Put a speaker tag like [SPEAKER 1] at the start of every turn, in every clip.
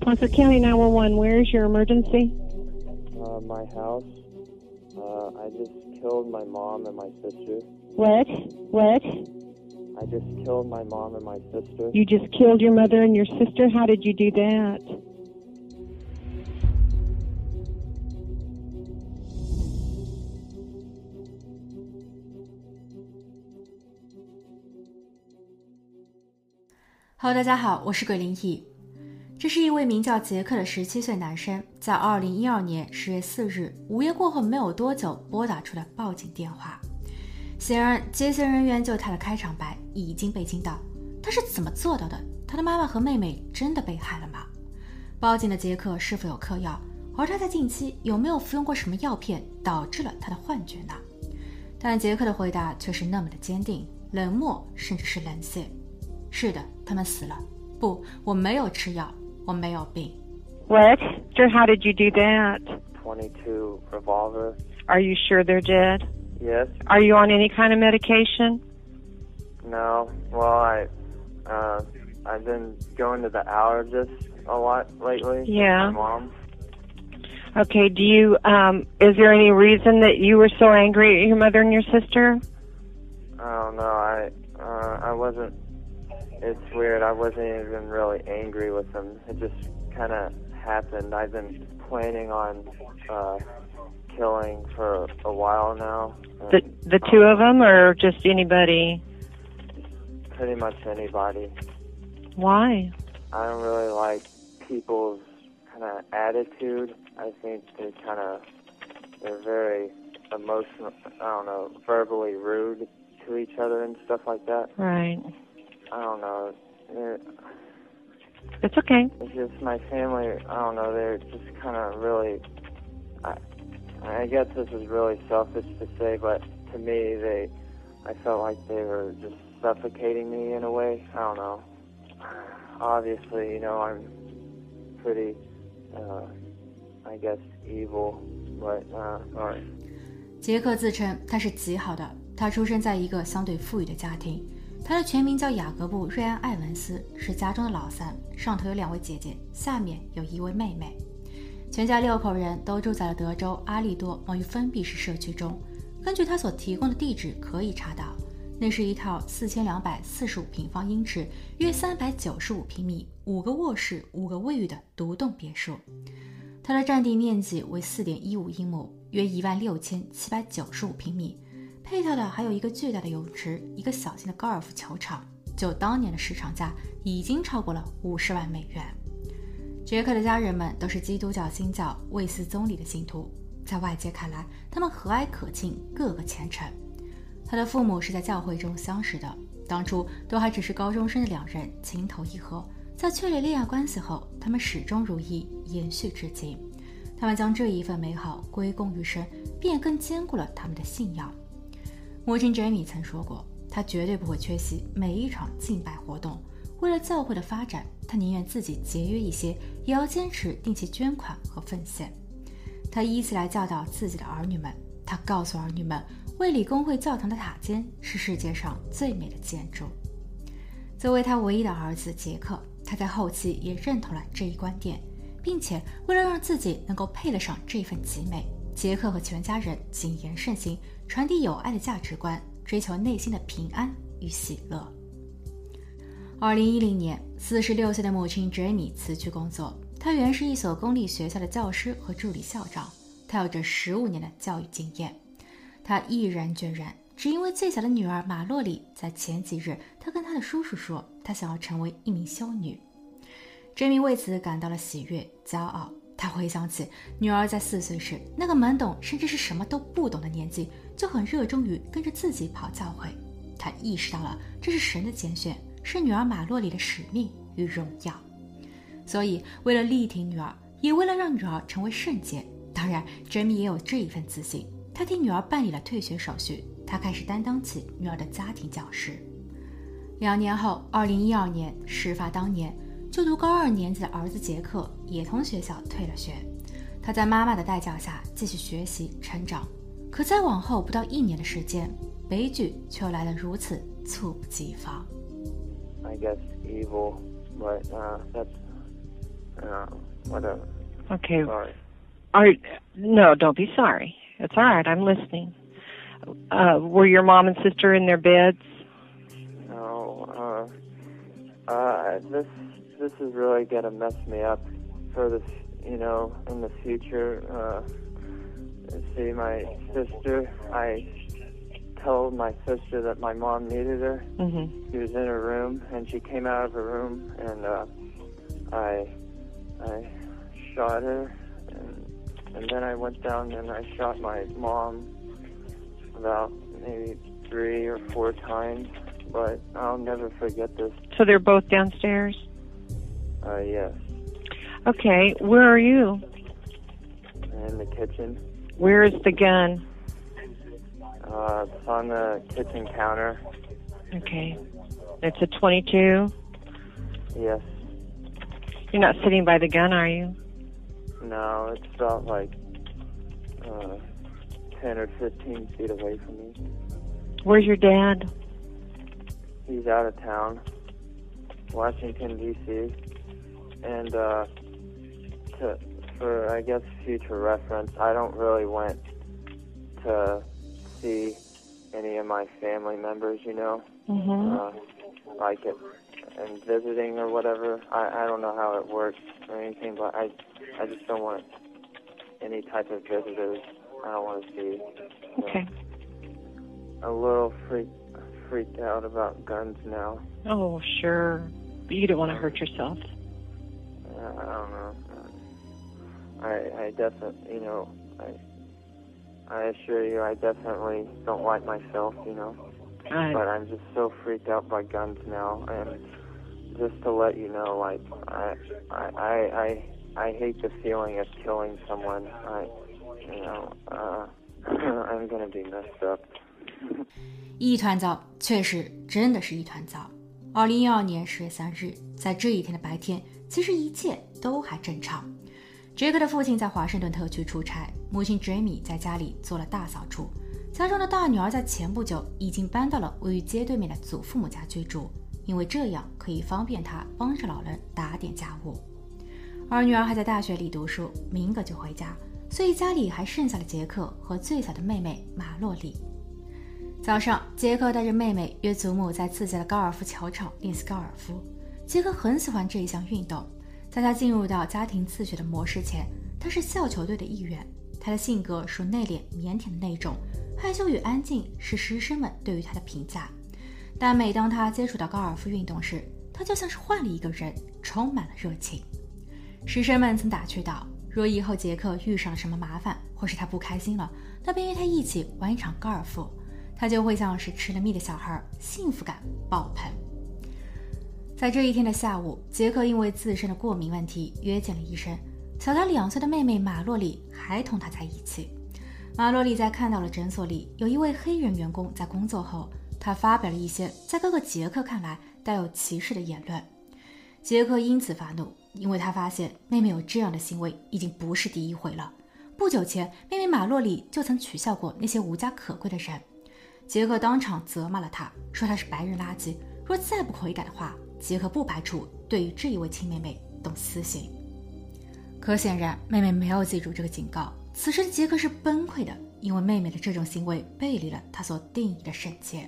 [SPEAKER 1] Ponce County 911, where is your emergency?
[SPEAKER 2] Uh, my house. Uh, I just killed my mom and my sister.
[SPEAKER 1] What? What?
[SPEAKER 2] I just killed my mom and my sister.
[SPEAKER 1] You just killed your mother and your sister? How did you do that?
[SPEAKER 3] Hello，大家好，我是鬼灵异。 这是一位名叫杰克的十七岁男生，在二零一二年十月四日午夜过后没有多久拨打出了报警电话。显然，接线人员就他的开场白已经被惊到。他是怎么做到的？他的妈妈和妹妹真的被害了吗？报警的杰克是否有嗑药？而他在近期有没有服用过什么药片导致了他的幻觉呢？但杰克的回答却是那么的坚定、冷漠，甚至是冷血。是的，他们死了。不，我没有吃药，我没有病。
[SPEAKER 1] What? Sir, how did you do that?
[SPEAKER 2] 22 revolver.
[SPEAKER 1] Are you sure they're dead?
[SPEAKER 2] Yes.
[SPEAKER 1] Are you on any kind of medication?
[SPEAKER 2] No. Well, I, uh, I've been going to the allergist a lot lately.
[SPEAKER 1] Yeah.
[SPEAKER 2] My mom.
[SPEAKER 1] Okay, do you, um, is there any reason that you were so angry at your mother and your sister?
[SPEAKER 2] I don't know. I, uh, I wasn't. it's weird. I wasn't even really angry with them. It just kind of happened. I've been planning on uh, killing for a while now.
[SPEAKER 1] The, the two of them or just anybody?
[SPEAKER 2] Pretty much anybody.
[SPEAKER 1] Why?
[SPEAKER 2] I don't really like people's kind of attitude. I think they kind of they're very emotional. I don't know, verbally rude to each other and stuff like that.
[SPEAKER 1] Right.
[SPEAKER 2] I don't know. They're,
[SPEAKER 1] It's okay.
[SPEAKER 2] it's just my family. I don't know. They're just kind of really. I, I guess this is really selfish to say, but to me, they. I felt like they were just suffocating me in a way. I don't know. Obviously, you know, I'm pretty. Uh, I guess evil, but uh, or
[SPEAKER 3] 杰克自称他是极好的，他出生在一个相对富裕的家庭。 他的全名叫雅各布·瑞安·艾文斯，是家中的老三，上头有两位姐姐，下面有一位妹妹。全家六口人都住在了德州阿利多某一封闭式社区中。根据他所提供的地址可以查到，那是一套四千两百四十五平方英尺、约三百九十五平米、五个卧室、五个卫浴的独栋别墅。它的占地面积为四点一五英亩，约一万六千七百九十五平米。配套的还有一个巨大的泳池，一个小型的高尔夫球场。就当年的市场价，已经超过了五十万美元。杰克的家人们都是基督教新教卫斯宗里的信徒，在外界看来，他们和蔼可亲，个个虔诚。他的父母是在教会中相识的，当初都还只是高中生的两人情投意合，在确立恋爱关系后，他们始终如一，延续至今。他们将这一份美好归功于神，便更坚固了他们的信仰。母亲 Jamie 曾说过，他绝对不会缺席每一场敬拜活动。为了教会的发展，他宁愿自己节约一些，也要坚持定期捐款和奉献。他依次来教导自己的儿女们。他告诉儿女们，卫理公会教堂的塔尖是世界上最美的建筑。作为他唯一的儿子杰克，他在后期也认同了这一观点，并且为了让自己能够配得上这份极美，杰克和全家人谨言慎行，传递友爱的价值观，追求内心的平安与喜乐。二零一零年，四十六岁的母亲珍妮辞去工作。她原是一所公立学校的教师和助理校长，她有着十五年的教育经验。她毅然决然，只因为最小的女儿马洛里在前几日，她跟她的叔叔说，她想要成为一名修女。珍妮为此感到了喜悦、骄傲。他回想起女儿在四岁时那个懵懂甚至是什么都不懂的年纪，就很热衷于跟着自己跑教会。他意识到了这是神的拣选，是女儿马洛里的使命与荣耀。所以，为了力挺女儿，也为了让女儿成为圣洁，当然，Jamie 也有这一份自信。他替女儿办理了退学手续，他开始担当起女儿的家庭教师。两年后，二零一二年事发当年，就读高二年级的儿子杰克也从学校退了学。他在妈妈的带教下继续学习成长，可再往后不到一年的时间，悲剧却来得如此猝不及防。
[SPEAKER 2] I guess evil, but uh, that's Uh, whatever.
[SPEAKER 1] Okay.
[SPEAKER 2] Sorry.
[SPEAKER 1] Are no, don't be sorry. It's all right. I'm listening. Uh, were your mom and sister in their beds?
[SPEAKER 2] No. Uh, uh, this this is really gonna mess me up for this. You know, in the future. Uh, see, my sister. I told my sister that my mom needed her.
[SPEAKER 1] Mm-hmm.
[SPEAKER 2] She was in her room, and she came out of her room, and uh, I I shot her, and and then I went down and I shot my mom about maybe three or four times, but I'll never forget this.
[SPEAKER 1] So they're both downstairs.
[SPEAKER 2] Uh, yes,
[SPEAKER 1] Okay. Where are you?
[SPEAKER 2] in the kitchen.
[SPEAKER 1] Where is the gun?
[SPEAKER 2] Uh, it's on the kitchen counter.
[SPEAKER 1] Okay. It's a 22.
[SPEAKER 2] Yes.
[SPEAKER 1] You're not sitting by the gun, are you?
[SPEAKER 2] No, it's about like uh, ten or fifteen feet away from me.
[SPEAKER 1] Where's your dad?
[SPEAKER 2] He's out of town, Washington D.C. And uh, to, for I guess future reference, I don't really want to see any of my family members. You know,
[SPEAKER 1] Mm-hmm.
[SPEAKER 2] uh, like it and visiting or whatever. I I don't know how it works or anything, but I I just don't want any type of visitors. I don't want to see.
[SPEAKER 1] Okay.
[SPEAKER 2] A little freaked freaked out about guns now.
[SPEAKER 1] Oh, sure. But you don't want to hurt yourself.
[SPEAKER 2] Uh, I don't know. I I definitely, you know, I I assure you, I definitely don't like myself, you know.
[SPEAKER 1] I,
[SPEAKER 2] But I'm just so freaked out by guns now, and just to let you know, like I I I I, I hate the feeling of killing someone. I you know, uh, I'm gonna be messed up.
[SPEAKER 3] 一团糟，确实真的是一团糟。二零一二年十月三日，在这一天的白天，其实一切都还正常。杰克的父亲在华盛顿特区出差，母亲 Jamie 在家里做了大扫除。家中的大女儿在前不久已经搬到了位于街对面的祖父母家居住，因为这样可以方便她帮着老人打点家务。二女儿还在大学里读书，明个就回家，所以家里还剩下了杰克和最小的妹妹马洛里。早上，杰克带着妹妹约祖母在自家的高尔夫球场练习高尔夫。杰克很喜欢这一项运动，在他进入到家庭自学的模式前，他是校球队的一员。他的性格属内敛腼腆的那种，害羞与安静是师生们对于他的评价。但每当他接触到高尔夫运动时，他就像是换了一个人，充满了热情。师生们曾打趣道，若以后杰克遇上了什么麻烦，或是他不开心了，那便约他一起玩一场高尔夫。他就会像是吃了蜜的小孩，幸福感爆棚。在这一天的下午，杰克因为自身的过敏问题约见了医生。小他两岁的妹妹马洛里还同他在一起。马洛里在看到了诊所里有一位黑人员工在工作后，他发表了一些在哥哥杰克看来带有歧视的言论。杰克因此发怒，因为他发现妹妹有这样的行为已经不是第一回了。不久前，妹妹马洛里就曾取笑过那些无家可归的人。杰克当场责骂了他，说他是白人垃圾。若再不悔改的话，杰克不排除对于这一位亲妹妹动私刑。可显然，妹妹没有记住这个警告。此时杰克是崩溃的，因为妹妹的这种行为背离了他所定义的圣洁。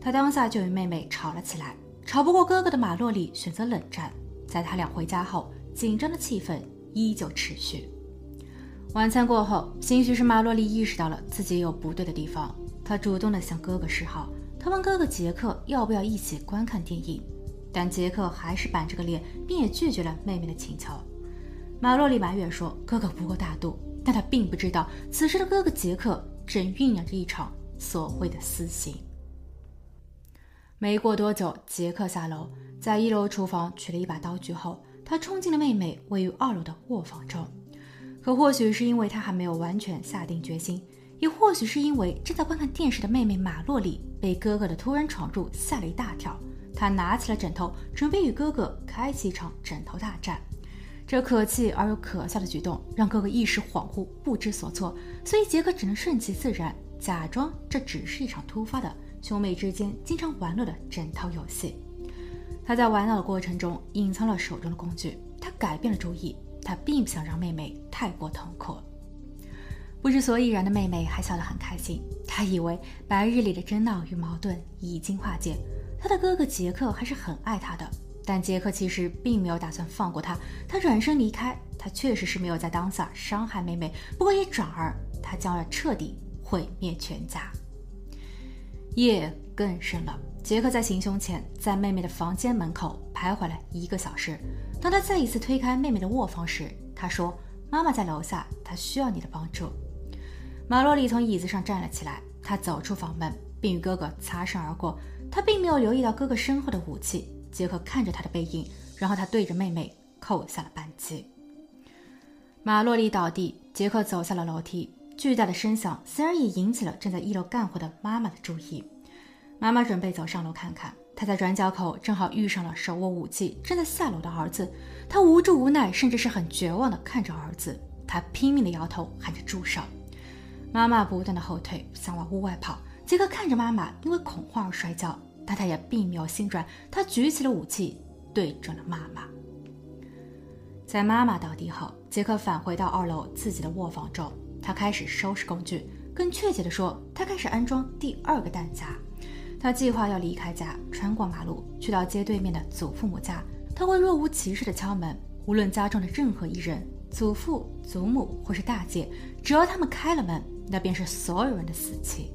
[SPEAKER 3] 他当下就与妹妹吵了起来。吵不过哥哥的马洛里选择冷战。在他俩回家后，紧张的气氛依旧持续。晚餐过后，兴许是马洛里意识到了自己有不对的地方，他主动的向哥哥示好。他问哥哥杰克要不要一起观看电影，但杰克还是板着个脸，并也拒绝了妹妹的请求。马洛里埋怨说哥哥不够大度，但他并不知道此时的哥哥杰克正酝酿着一场所谓的私刑。没过多久，杰克下楼，在一楼厨房取了一把刀具后，他冲进了妹妹位于二楼的卧房中。可或许是因为他还没有完全下定决心，也或许是因为正在观看电视的妹妹马洛里被哥哥的突然闯入吓了一大跳，他拿起了枕头，准备与哥哥开启一场枕头大战。这可气而又可笑的举动让哥哥一时恍惚，不知所措，所以杰克只能顺其自然，假装这只是一场突发的兄妹之间经常玩乐的枕头游戏。他在玩闹的过程中隐藏了手中的工具，他改变了主意，他并不想让妹妹太过痛苦。不知所以然的妹妹还笑得很开心，她以为白日里的争闹与矛盾已经化解，她的哥哥杰克还是很爱她的。但杰克其实并没有打算放过她，他转身离开。他确实是没有在当下伤害妹妹，不过一转而，他将要彻底毁灭全家。夜更深了，杰克在行凶前，在妹妹的房间门口徘徊了一个小时。当他再一次推开妹妹的卧房时，他说：“妈妈在楼下，她需要你的帮助。”马洛里从椅子上站了起来，他走出房门，并与哥哥擦身而过。他并没有留意到哥哥身后的武器。杰克看着他的背影，然后他对着妹妹扣下了扳机。马洛丽倒地，杰克走下了楼梯。巨大的声响虽然也引起了正在一楼干活的妈妈的注意。妈妈准备走上楼看看，他在转角口正好遇上了手握武器正在下楼的儿子。他无助无奈，甚至是很绝望地看着儿子。他拼命地摇头，喊着住手。妈妈不断地后退，想往屋外跑。杰克看着妈妈因为恐慌而摔跤。但他也并没有心软，他举起了武器，对准了妈妈。在妈妈倒地后，杰克返回到二楼自己的卧房中，他开始收拾工具，更确切的说，他开始安装第二个弹夹。他计划要离开家，穿过马路，去到街对面的祖父母家。他会若无其事的敲门，无论家中的任何一人，祖父、祖母或是大姐，只要他们开了门，那便是所有人的死期。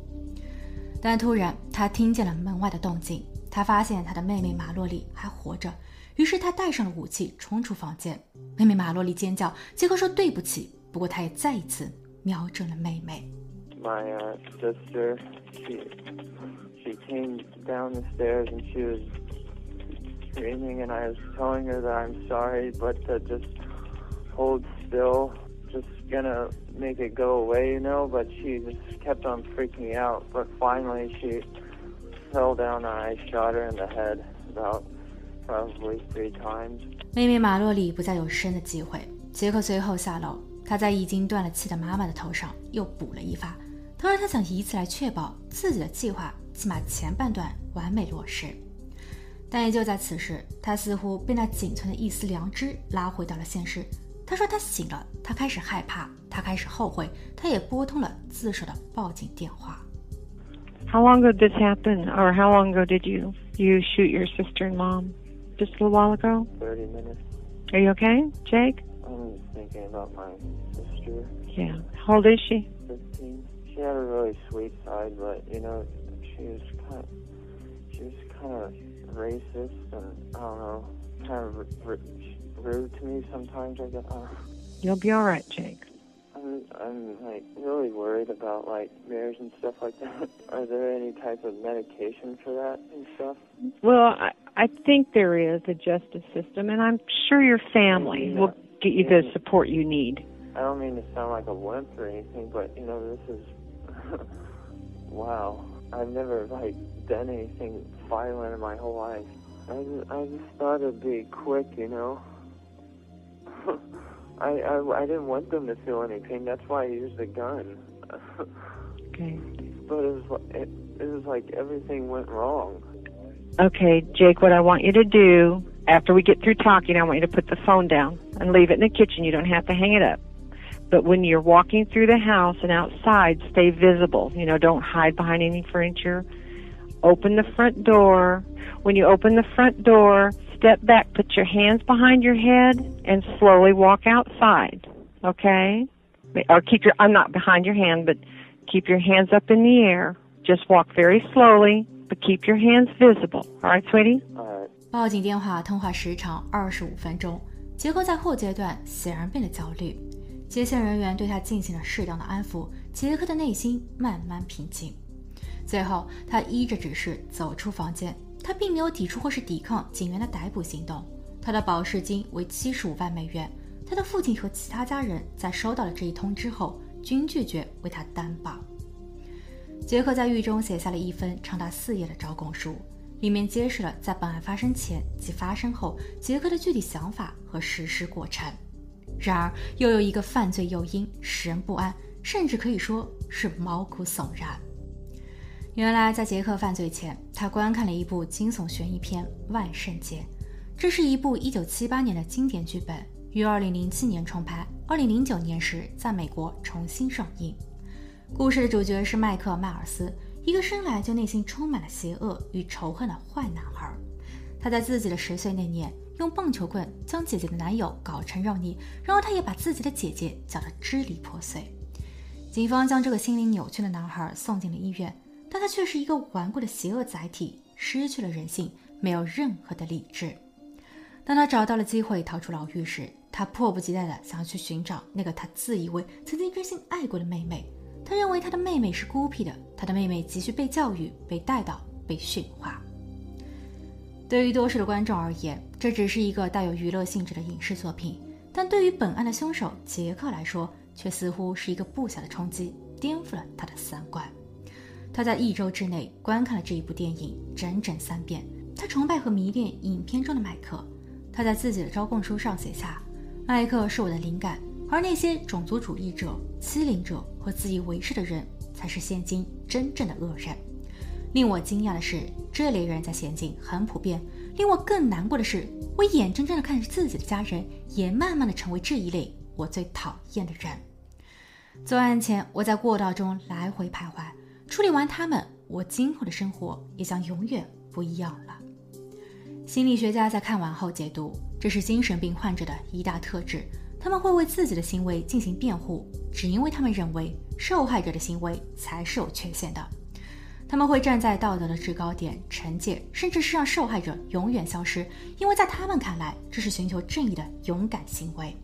[SPEAKER 3] 但突然，他听见了门外的动静。他发现他的妹妹马洛丽还活着，于是他带上了武器，冲出房间。妹妹马洛丽尖叫，杰克说对不起。不过他也再一次瞄准了妹妹。
[SPEAKER 2] My sister, came down the stairs and she was screaming, and I was telling her that I'm sorry, but to just hold still, just gonna. make it go away, you know, but she just kept on freaking out. But finally, she fell down and I shot her in the head about probably three times.
[SPEAKER 3] 妹妹马洛里不再有生的机会。杰克随后下楼，他在已经断了气的妈妈的头上又补了一发。当然，他想以此来确保自己的计划 起码前半段完美落实。但也就在此时，他似乎被那仅存的一丝良知拉回到了现实。他说他醒了，他开始害怕，他开始后悔，他也拨通了自首的报警电话。
[SPEAKER 1] How long ago did this happen, or how long ago did you you shoot your sister and mom? Just a little while ago.
[SPEAKER 2] Thirty minutes.
[SPEAKER 1] Are you okay, Jake?
[SPEAKER 2] I'm thinking about my sister.
[SPEAKER 1] Yeah. How old is she?
[SPEAKER 2] Fifteen. She had a really sweet side, but you know, she was kind. Of, she was kind of racist, and I don't know, kind of rude to me sometimes. I guess. Uh,
[SPEAKER 1] You'll be all right, Jake.
[SPEAKER 2] I'm, I'm like really worried about like mirrors and stuff like that. Are there any type of medication for that and stuff?
[SPEAKER 1] Well, I, I think there is a justice system, and I'm sure your family yeah. will get you the support you need.
[SPEAKER 2] I don't mean to sound like a wimp or anything, but you know, this is wow. I've never like done anything violent in my whole life. I just, I just thought it'd be quick, you know. I, I I didn't want them to feel any pain. That's why I used a gun.
[SPEAKER 1] okay.
[SPEAKER 2] But it was it, it was like everything went wrong.
[SPEAKER 1] Okay, Jake. What I want you to do after we get through talking, I want you to put the phone down and leave it in the kitchen. You don't have to hang it up. But when you're walking through the house and outside, stay visible. You know, don't hide behind any furniture. Open the front door. When you open the front door, step back, put your hands behind your head, and slowly walk outside. Okay? Or keep your, I'm not behind your hand, but keep your hands up in the air. Just walk very slowly, but keep your hands visible. All right, sweetie?
[SPEAKER 2] All right.
[SPEAKER 3] 报警电话通话时长二十五分钟。杰克在后阶段显然变得焦虑， 接线人员对他进行了适当的安抚，杰克的内心慢慢平静。最后，他依着指示走出房间，他并没有抵触或是抵抗警员的逮捕行动。他的保释金为七十五万美元。他的父亲和其他家人在收到了这一通知后，均拒绝为他担保。杰克在狱中写下了一封长达四页的招供书，里面揭示了在本案发生前及发生后杰克的具体想法和实施过程。然而，又有一个犯罪诱因使人不安，甚至可以说是毛骨悚然。原来，在杰克犯罪前，他观看了一部惊悚悬疑片《万圣节》。这是一部1978年的经典剧本，于2007年重拍，2009年时在美国重新上映。故事的主角是迈克·迈尔斯，一个生来就内心充满了邪恶与仇恨的坏男孩。他在自己的十岁那年，用棒球棍将姐姐的男友搞成肉泥，然后他也把自己的姐姐搅得支离破碎。警方将这个心灵扭曲的男孩送进了医院，但他却是一个顽固的邪恶载体，失去了人性，没有任何的理智。当他找到了机会逃出牢狱时，他迫不及待地想要去寻找那个他自以为曾经真心爱过的妹妹。他认为他的妹妹是孤僻的，他的妹妹急需被教育、被带到、被驯化。对于多数的观众而言，这只是一个带有娱乐性质的影视作品，但对于本案的凶手杰克来说，却似乎是一个不小的冲击，颠覆了他的三观。他在一周之内观看了这一部电影整整三遍，他崇拜和迷恋影片中的麦克。他在自己的招供书上写下：“麦克是我的灵感，而那些种族主义者、欺凌者和自以为是的人，才是现今真正的恶人。”令我惊讶的是，这类人在现今很普遍。令我更难过的是，我眼睁睁地看着自己的家人也慢慢地成为这一类我最讨厌的人。作案前，我在过道中来回徘徊，处理完他们，我今后的生活也将永远不一样了。心理学家在看完后解读，这是精神病患者的一大特质：他们会为自己的行为进行辩护，只因为他们认为受害者的行为才是有缺陷的。他们会站在道德的制高点惩戒，甚至是让受害者永远消失，因为在他们看来，这是寻求正义的勇敢行为。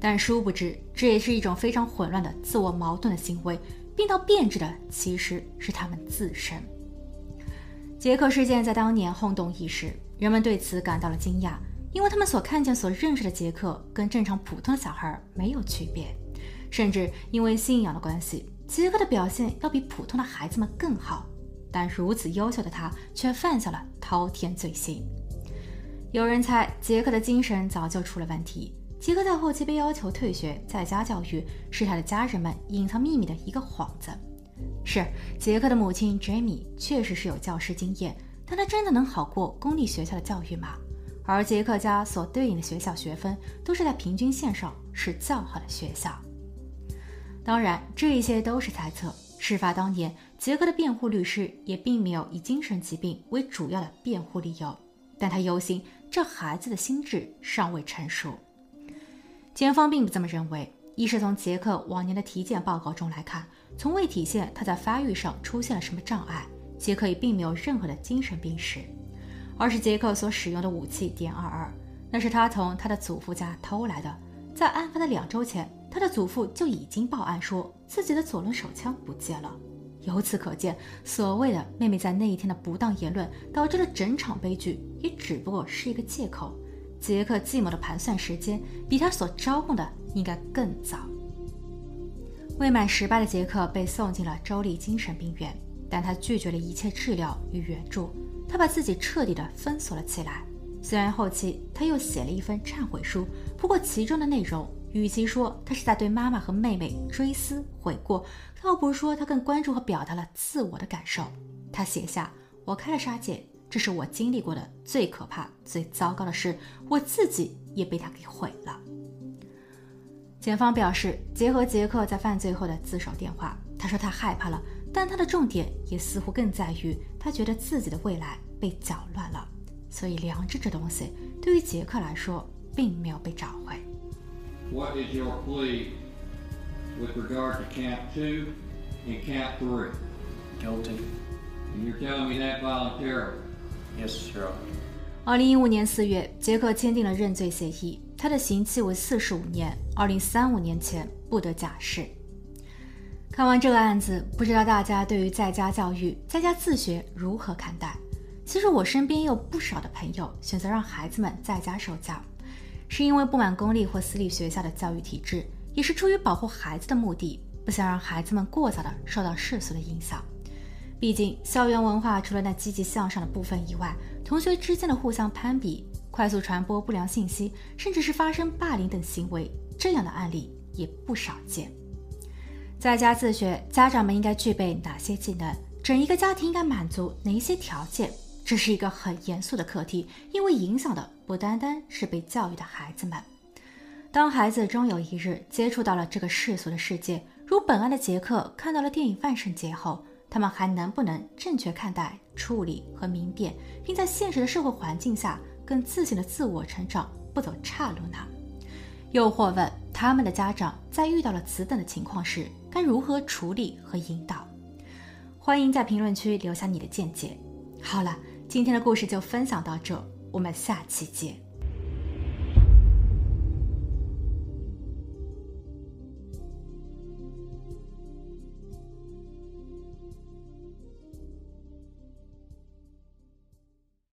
[SPEAKER 3] 但殊不知，这也是一种非常混乱的自我矛盾的行为，并到变质的其实是他们自身。杰克事件在当年轰动一时，人们对此感到了惊讶，因为他们所看见、所认识的杰克跟正常普通的小孩没有区别，甚至因为信仰的关系，杰克的表现要比普通的孩子们更好。但如此优秀的他却犯下了滔天罪行。有人猜杰克的精神早就出了问题。杰克在后期被要求退学，在家教育是他的家人们隐藏秘密的一个幌子。是杰克的母亲 Jamie 确实是有教师经验，但他真的能好过公立学校的教育吗？而杰克家所对应的学校学分都是在平均线上，是较好的学校。当然，这一切都是猜测。事发当年，杰克的辩护律师也并没有以精神疾病为主要的辩护理由，但他忧心这孩子的心智尚未成熟。检方并不这么认为，一是从杰克往年的体检报告中来看，从未体现他在发育上出现了什么障碍，杰克也并没有任何的精神病史；二是杰克所使用的武器点二二，那是他从他的祖父家偷来的，在案发的两周前。他的祖父就已经报案说自己的左轮手枪不见了。由此可见，所谓的妹妹在那一天的不当言论导致了整场悲剧，也只不过是一个借口。杰克计谋的盘算时间比他所招供的应该更早。未满十八的杰克被送进了州立精神病院，但他拒绝了一切治疗与援助，他把自己彻底的封锁了起来。虽然后期他又写了一份忏悔书，不过其中的内容。与其说他是在对妈妈和妹妹追思悔过，倒不如说他更关注和表达了自我的感受。他写下：“我开了杀戒，这是我经历过的最可怕、最糟糕的事，我自己也被他给毁了。”检方表示，结合杰克在犯罪后的自首电话，他说他害怕了，但他的重点也似乎更在于他觉得自己的未来被搅乱了。所以，良知这东西对于杰克来说，并没有被找回。
[SPEAKER 4] What is your plea with regard to count two and count three?
[SPEAKER 5] Guilty.
[SPEAKER 4] And you're telling me that voluntarily?
[SPEAKER 5] Yes, Your Honor.
[SPEAKER 3] 二零一五年四月，杰克签订了认罪协议，他的刑期为四十五年，二零三五年前不得假释。看完这个案子，不知道大家对于在家教育、在家自学如何看待？其实我身边也有不少的朋友选择让孩子们在家受教。是因为不满公立或私立学校的教育体制，也是出于保护孩子的目的，不想让孩子们过早的受到世俗的影响。毕竟，校园文化除了那积极向上的部分以外，同学之间的互相攀比、快速传播不良信息，甚至是发生霸凌等行为，这样的案例也不少见。在家自学，家长们应该具备哪些技能？整一个家庭应该满足哪一些条件？这是一个很严肃的课题，因为影响的不单单是被教育的孩子们。当孩子终有一日接触到了这个世俗的世界，如本案的杰克看到了电影《万圣节》后，他们还能不能正确看待、处理和明辨，并在现实的社会环境下更自信的自我成长，不走岔路呢？又或问他们的家长在遇到了此等的情况时，该如何处理和引导？欢迎在评论区留下你的见解。好了。今天的故事就分享到这，我们下期见。